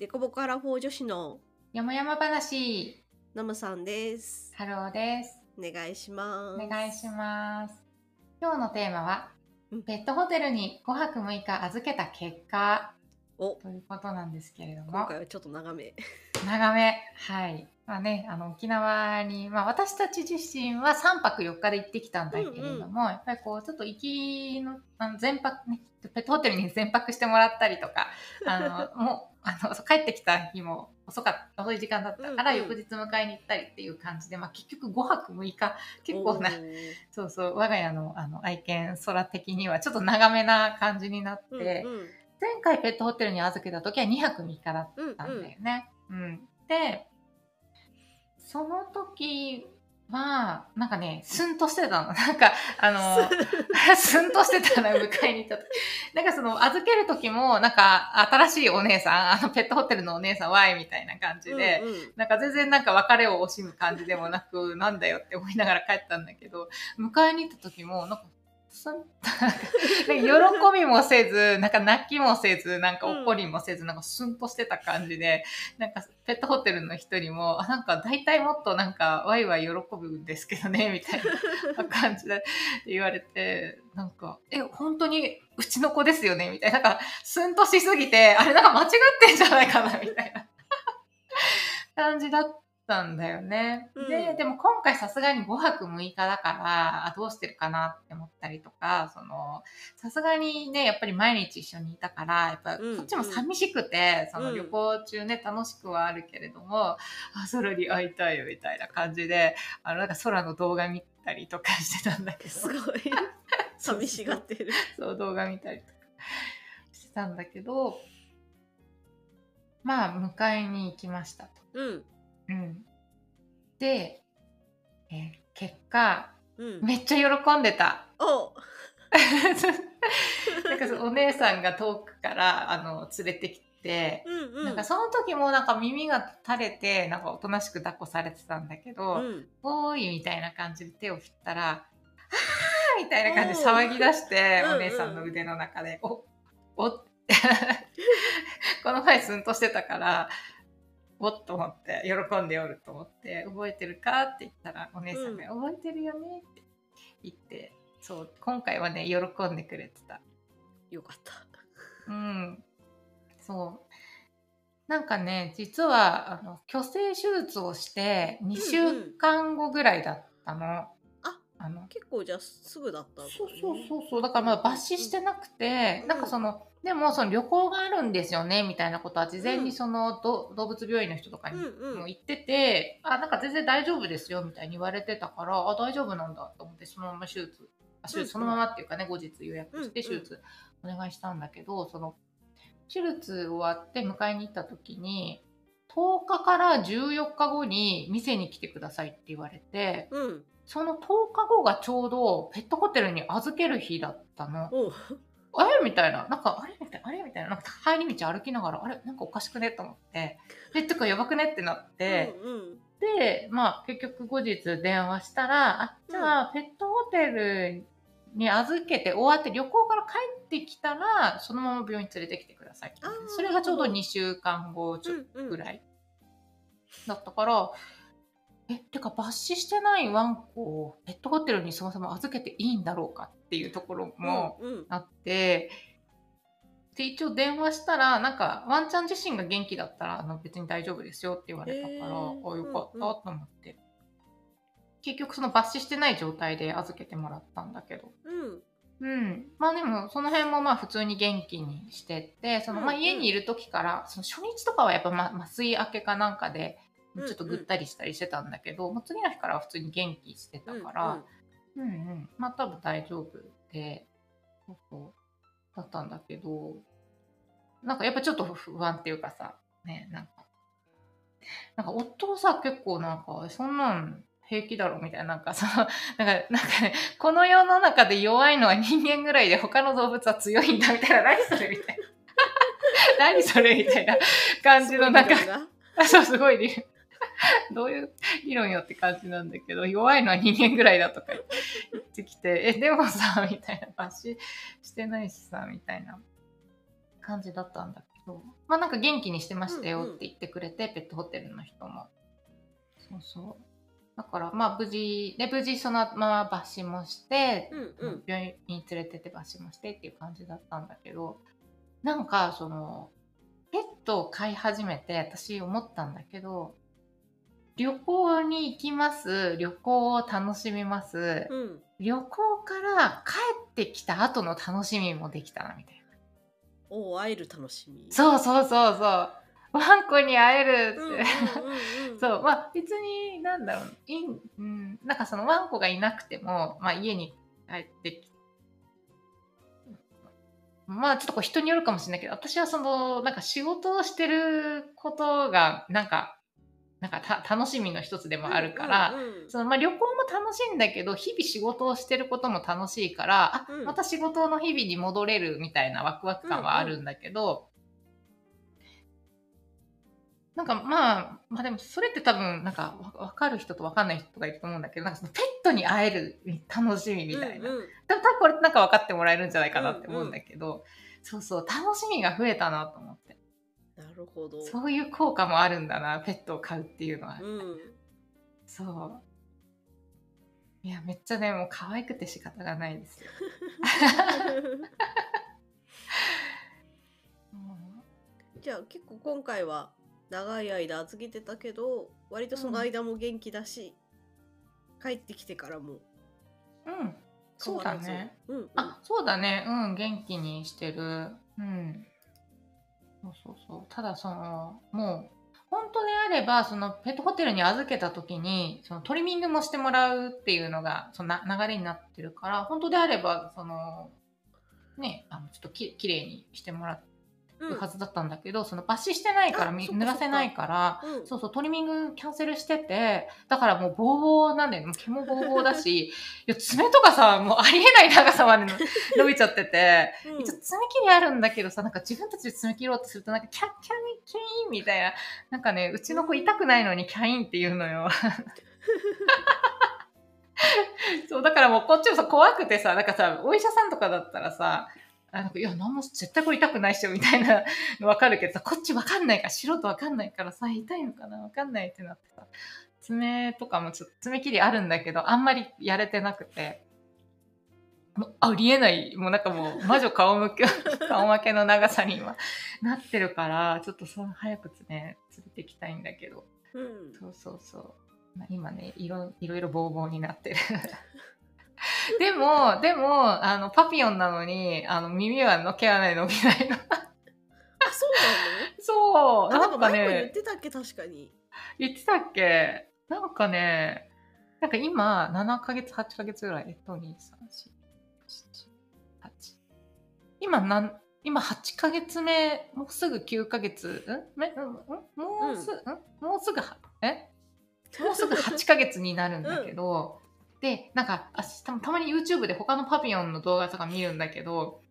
デコボコアラフォー女子の山々話、ナムさんです。ハローです。お願いします。お願いします。今日のテーマはうん、ペットホテルに5泊6日預けた結果お、ということなんですけれども、今回はちょっと長め。長め。はい。まあね、あの、沖縄に、まあ私たち自身は3泊4日で行ってきたんだけれども、やっぱりこう、ちょっと行きの、あの全泊ね、ペットホテルに全泊してもらったりとか、あの、もう、あの、帰ってきた日も遅かった、遅い時間だったから、うんうん翌日迎えに行ったりっていう感じで、まあ結局5泊6日、結構な そうそう、我が家のあの愛犬空的にはちょっと長めな感じになって、うんうん前回ペットホテルに預けた時は2泊3日だっうんたんだよね。うん。で、その時は、なんかね、スンとしてたの。なんか、あの、スンとしてたの、迎えに行った時。なんかその、預ける時も、なんか、新しいお姉さん、あの、ペットホテルのお姉さん、ワイみたいな感じで、うんうんなんか全然なんか別れを惜しむ感じでもなく、なんだよって思いながら帰ったんだけど、迎えに行った時も、なんか、スン なん喜びもせず、なんか泣きもせず、なんか怒りもせず、なんかスンとしてた感じで、なんかペットホテルの人にも、あ、なんか大体もっとなんかワイワイ喜ぶんですけどね、みたいな感じで言われて、なんか、え、本当にうちの子ですよね？みたいな。なんか、スンとしすぎて、あれなんか間違ってんじゃないかな？みたいな。感じだったたんだよね。うんで、でも今回さすがに5泊6日だから、あどうしてるかなって思ったりとか、その、さすがにね、やっぱり毎日一緒にいたから、やっぱこうんっちも寂しくて、そのうん旅行中ね、楽しくはあるけれども、あ、空に会いたいよみたいな感じで、あの、なんか空の動画見たりとかしてたんだけど。すごい。寂しがってる。そう、動画見たりとかしてたんだけど、まあ、迎えに行きましたと。うん。うん。で、えー結果、うん。めっちゃ喜んでた。お、なんかそうお姉さんが遠くから、あの、連れてきて、うんうん。なんかその時もなんか耳が垂れて、なんかおとなしく抱っこされてたんだけど、うん。おーいみたいな感じで手を振ったら、あーみたいな感じで騒ぎ出して、お姉さんの腕の中で、お、おって、この前スンとしてたから、おっと思って、喜んでおると思って、覚えてるかって言ったら、お姉さんが、覚えてるよねって言って、そう、今回はね、喜んでくれてた。よかった。うん。そう。なんかね、実は、あの、虚勢手術をして、2週間後ぐらいだったの。ああの、結構じゃあすぐだったんだねそうそうそうそう。だからまあ抜歯してなくて、うんなんかその、でもその旅行があるんですよね、みたいなことは事前にその、ど動物病院の人とかにうんうん。も言ってて、あ、なんか全然大丈夫ですよ、みたいに言われてたから、あ、大丈夫なんだと思って、そのまま手術、あ手うんうん術そのままっていうかね、後日予約してうんうん。手術お願いしたんだけど、その、手術終わって迎えに行った時に、10日から14日後に店に来てくださいって言われて、うん。その10日後がちょうどペットホテルに預ける日だったの。お、あれ？みたいな。なんか、あれ？みたいな。あれみたいな。なんか帰り道歩きながら、あれ？なんかおかしくね？と思って。え、てかやばくね？ってなって。うんうん。で、まあ結局後日電話したら、あ、じゃあペットホテルに預けて終わって旅行から帰ってきたら、そのまま病院に連れてきてくださいそれがちょうど2週間後ぐらいだったから、え、てか抜歯してないワンコをペットホテルにそもそも預けていいんだろうかっていうところもうんうんあって、で、一応電話したら、なんかワンちゃん自身が元気だったらあの別に大丈夫ですよって言われたから、へーあ、よかったうんうんと思って。結局その抜歯してない状態で預けてもらったんだけど。うん。うん。まあでも、その辺もまあ普通に元気にしてって、そのまあうんうん家にいる時から、その初日とかはやっぱま麻酔明けかなんかで、うんうんちょっとぐったりしたりしてたんだけど、もう次の日からは普通に元気してたから、うんうん。まあ多分大丈夫で、そうそう。だったんだけど、なんかやっぱちょっと不安っていうかさ、ね、なんか、なんか夫はさ、結構なんか、そんなん平気だろみたいな、なんかさ、なんか、なんかね、この世の中で弱いのは人間ぐらいで他の動物は強いんだみたいな、何それみたいな。何それみたいな感じのなんか、があ そう、すごい理論。どういう理論よって感じなんだけど、弱いのは人間ぐらいだとか言ってきて、え、でもさ、みたいな、抜歯してないしさ、みたいな感じだったんだけそうまあなんか元気にしてましたようんうん。って言ってくれて、ペットホテルの人も。そうそう。だからまあ無事で無事そのまま抜歯もして、うんうん。病院に連れてって抜歯もしてっていう感じだったんだけどなんかそのペットを飼い始めて私思ったんだけど旅行に行きます。旅行を楽しみます、うん。旅行から帰ってきた後の楽しみもできたなみたいな。おお会える楽しみ。そうそうそうそう。ワンコに会えるって、うんうんうんうん。そう。まあ別になんだろう。いん、うん、なんかそのワンコがいなくても、まあ、家に帰ってきまあちょっとこう人によるかもしれないけど私はそのなんか仕事をしてることがなんかなんかた楽しみの一つでもあるから、うんうんうん。そのまあ、旅行も楽しいんだけど日々仕事をしてることも楽しいからあ、うん。また仕事の日々に戻れるみたいなワクワク感はあるんだけど、なんかまあまあでもそれって多分なんかわ分かる人と分かんない人がいると思うんだけどなんかそのペットに会える楽しみみたいな、うんうん。多分多分これなんか分かってもらえるんじゃないかなって思うんだけど、そうそう楽しみが増えたなと思ってなるほどそういう効果もあるんだなペットを飼うっていうのは。うんそう。いや、めっちゃね、もう可愛くて仕方がないですよ。じゃあ結構今回は長い間預けてたけど割とその間も元気だし、帰ってきてからもうん、変そうだね。うんうんあ、そうだね。うん、元気にしてる。うん。そうそうそう。ただ、その、もう、本当であれば、そのペットホテルに預けた時に、そのトリミングもしてもらうっていうのが、そのな流れになってるから、本当であれば、その、ね、あのちょっとききれいにしてもらううんはずだったんだけど、その抜歯してないから濡らせないから、うんそうそう、トリミングキャンセルしてて、だからもうボーボーなんだよね。毛もボーボーだし、いや、爪とかさ、もうありえない長さまでの 伸びちゃってて、うん一応爪切りあるんだけどさ、なんか自分たちで爪切ろうとすると、なんかキャッキャイキャインみたいな、なんかね、うちの子痛くないのにキャインって言うのよ。そう、だからもうこっちもさ、怖くてさ、なんかさ、お医者さんとかだったらさ、あなんかいや、なんも絶対これ痛くないっしょ、みたいなの わかるけどさ、こっちわかんないから、素人わかんないからさ、痛いのかなわかんないってなってさ、爪とかもちょっと爪切りあるんだけど、あんまりやれてなくて、ありえない、もうなんかもう魔女顔向け、顔負けの長さに今なってるから、ちょっとその早くね、連れてきたいんだけど、うんそうそうそう。まあ、今ねいろ、いろいろボーボーになってる。でも、でも、あの、パピヨンなのに、あの、耳はの毛はない伸びないの。あそうそう、なのあなんかなんか前も言っね、てたっけ？確かに。言ってたっけ？なんかね、なんか今、7ヶ月、8ヶ月ぐらい、えっと、2、3、4、7、8。今、なん、今8ヶ月目、もうすぐ9ヶ月、ん？め？んん？もうす、ん。もうすぐは、え？もうすぐ8ヶ月になるんだけど、で、なんか、たたまに YouTube で他のパピヨンの動画とか見るんだけど、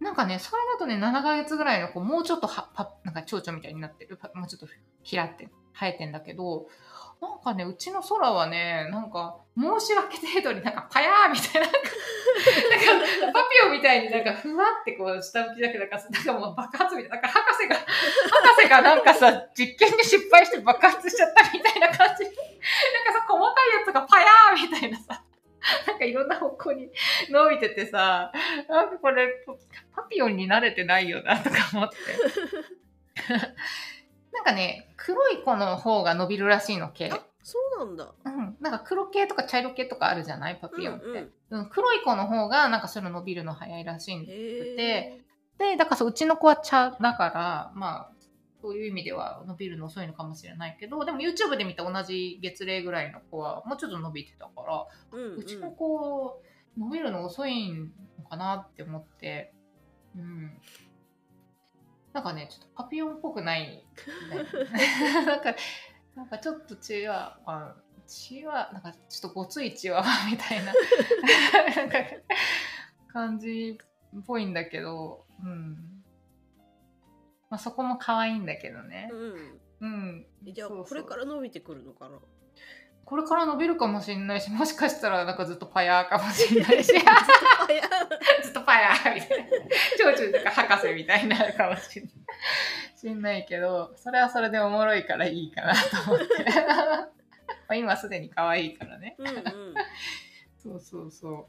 なんかね、それだとね、7ヶ月ぐらいの子、もうちょっとは、パなんか蝶々みたいになってる、もうちょっと開って、生えてんだけど、なんかね、うちの空はね、なんか、申し訳程度になんかパヤーみたいな、なんか、パピオみたいになんかふわってこう下向きだけど、なんかなんかもう爆発みたいな、なんか博士が、博士がなんかさ、実験で失敗して爆発しちゃったみたいな感じ。なんかさ、細かいやつがパヤーみたいなさ、なんかいろんな方向に伸びててさ、なんかこれ、パピオンに慣れてないよなとか思って。なんかね、黒い子の方が伸びるらしいの、毛。あそうなんだ。うん、なんか黒系とか茶色系とかあるじゃない？パピヨンって、うんうん。黒い子の方がなんかそれ伸びるの早いらしいんへでえでだからそううちの子は茶だからまあそういう意味では伸びるの遅いのかもしれないけどでも YouTube で見た同じ月齢ぐらいの子はもうちょっと伸びてたから、うん。うちの子伸びるの遅いのかなって思って。うんなんかねちょっとパピヨンっぽくないんだよねなんかなんかちょっとチワワチワなんかちょっとごついチワワみたいななんか感じっぽいんだけど、うん。まあそこも可愛いんだけどね。うんうん。えじゃあこれから伸びてくるのかな？これから伸びるかもしれないし、もしかしたらなんかずっとパヤーかもしれないし、あいやずっとパヤーみたいな。ちょうちょなんか博士みたいになるかもしれない。しんないけど、それはそれでおもろいからいいかなと思って。まあ今すでに可愛いからね。うんうん。そうそうそう。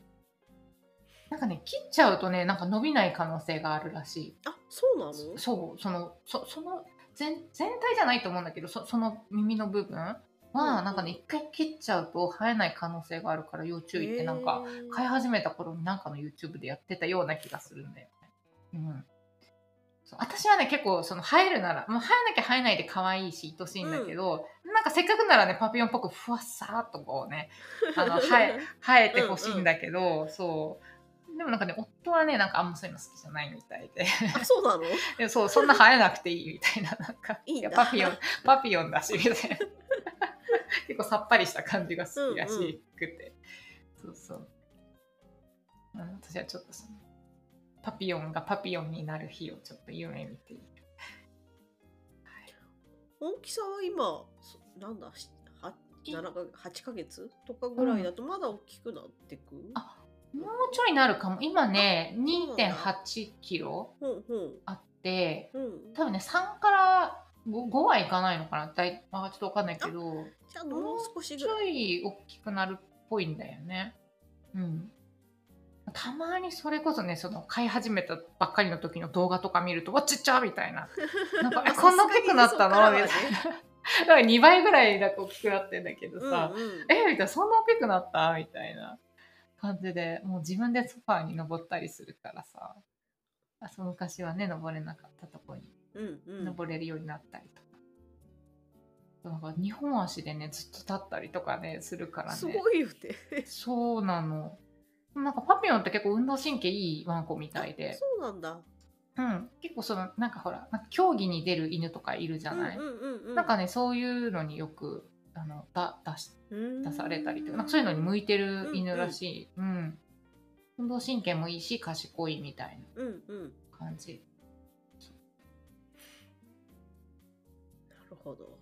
なんかね、切っちゃうとね、なんか伸びない可能性があるらしい。あ、そうなの？そう、その、そその全、全体じゃないと思うんだけど、そその耳の部分は、うんなんかね、一回切っちゃうと生えない可能性があるから要注意ってなんか、飼い始めた頃になんかの YouTube でやってたような気がするんだよね。うん。そう私はね、結構、その生えるなら、もう生えなきゃ生えないで可愛いし、愛しいんだけど、なんかせっかくならね、パピヨンっぽくふわっさーっとこうね、あの、生え、生えてほしいんだけど、そう。でもなんかね、夫はね、なんかあんまそういうの好きじゃないみたいで。あ、そうなの？そう、そんな生えなくていいみたいな、なんか、いいパピヨン、パピヨンだし、みたいな。結構さっぱりした感じが好きらしくて。そうそう。うん私はちょっとその、パピヨンがパピヨンになる日をちょっと夢見ている。大きさは今、そなんだ、しは7か8ヶ月？とかぐらいだとまだ大きくなってく、あもうちょいなるかも。今ね、そうなんだ2.8キロ。あって、うん。多分ね、3から 5, 5はいかないのかな？だい、まあ、ちょっとわかんないけど、もう少しちょい。い大きくなるっぽいんだよね。うん。たまにそれこそね、その飼い始めたばっかりの時の動画とか見ると、わちっちゃみたいな。なんか、え、こんな大きくなったの？みたいな。だから2倍ぐらい大きくなってんだけどさ、うんうんえみたいな、そんな大きくなった？みたいな感じで、もう自分でソファーに登ったりするからさ、あそう昔はね、登れなかったとこにうんうん。登れるようになったりとか。なんか2本足でね、ずっと立ったりとかね、するからね。すごいよね。そうなの。なんかパピヨンって結構運動神経いいワンコみたいで、そうなんだ。うん、結構そのなんかほらなんか競技に出る犬とかいるじゃない、うんうんうんうん、なんかねそういうのによくあのだ出しうん出されたりとかそういうのに向いてる犬らしい、うん運動神経もいいし賢いみたいうんうん。な感じほど。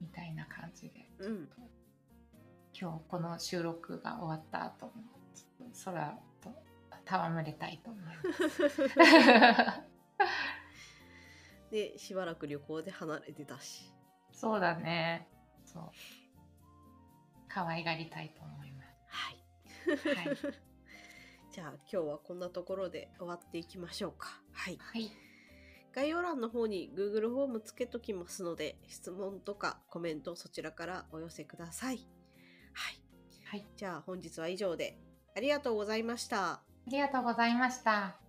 みたいな感じでうん。今日この収録が終わった後も空と戯れたいと思います。で、しばらく旅行で離れてたし。そうだね。そう。可愛がりたいと思いまはい。す。はい。じゃあ今日はこんなところで終わっていきましょうか。はい。はい。概要欄の方に Google フォームつけときますので、質問とかコメントそちらからお寄せください。はい。はい。じゃあ本日は以上でありがとうございました。ありがとうございました。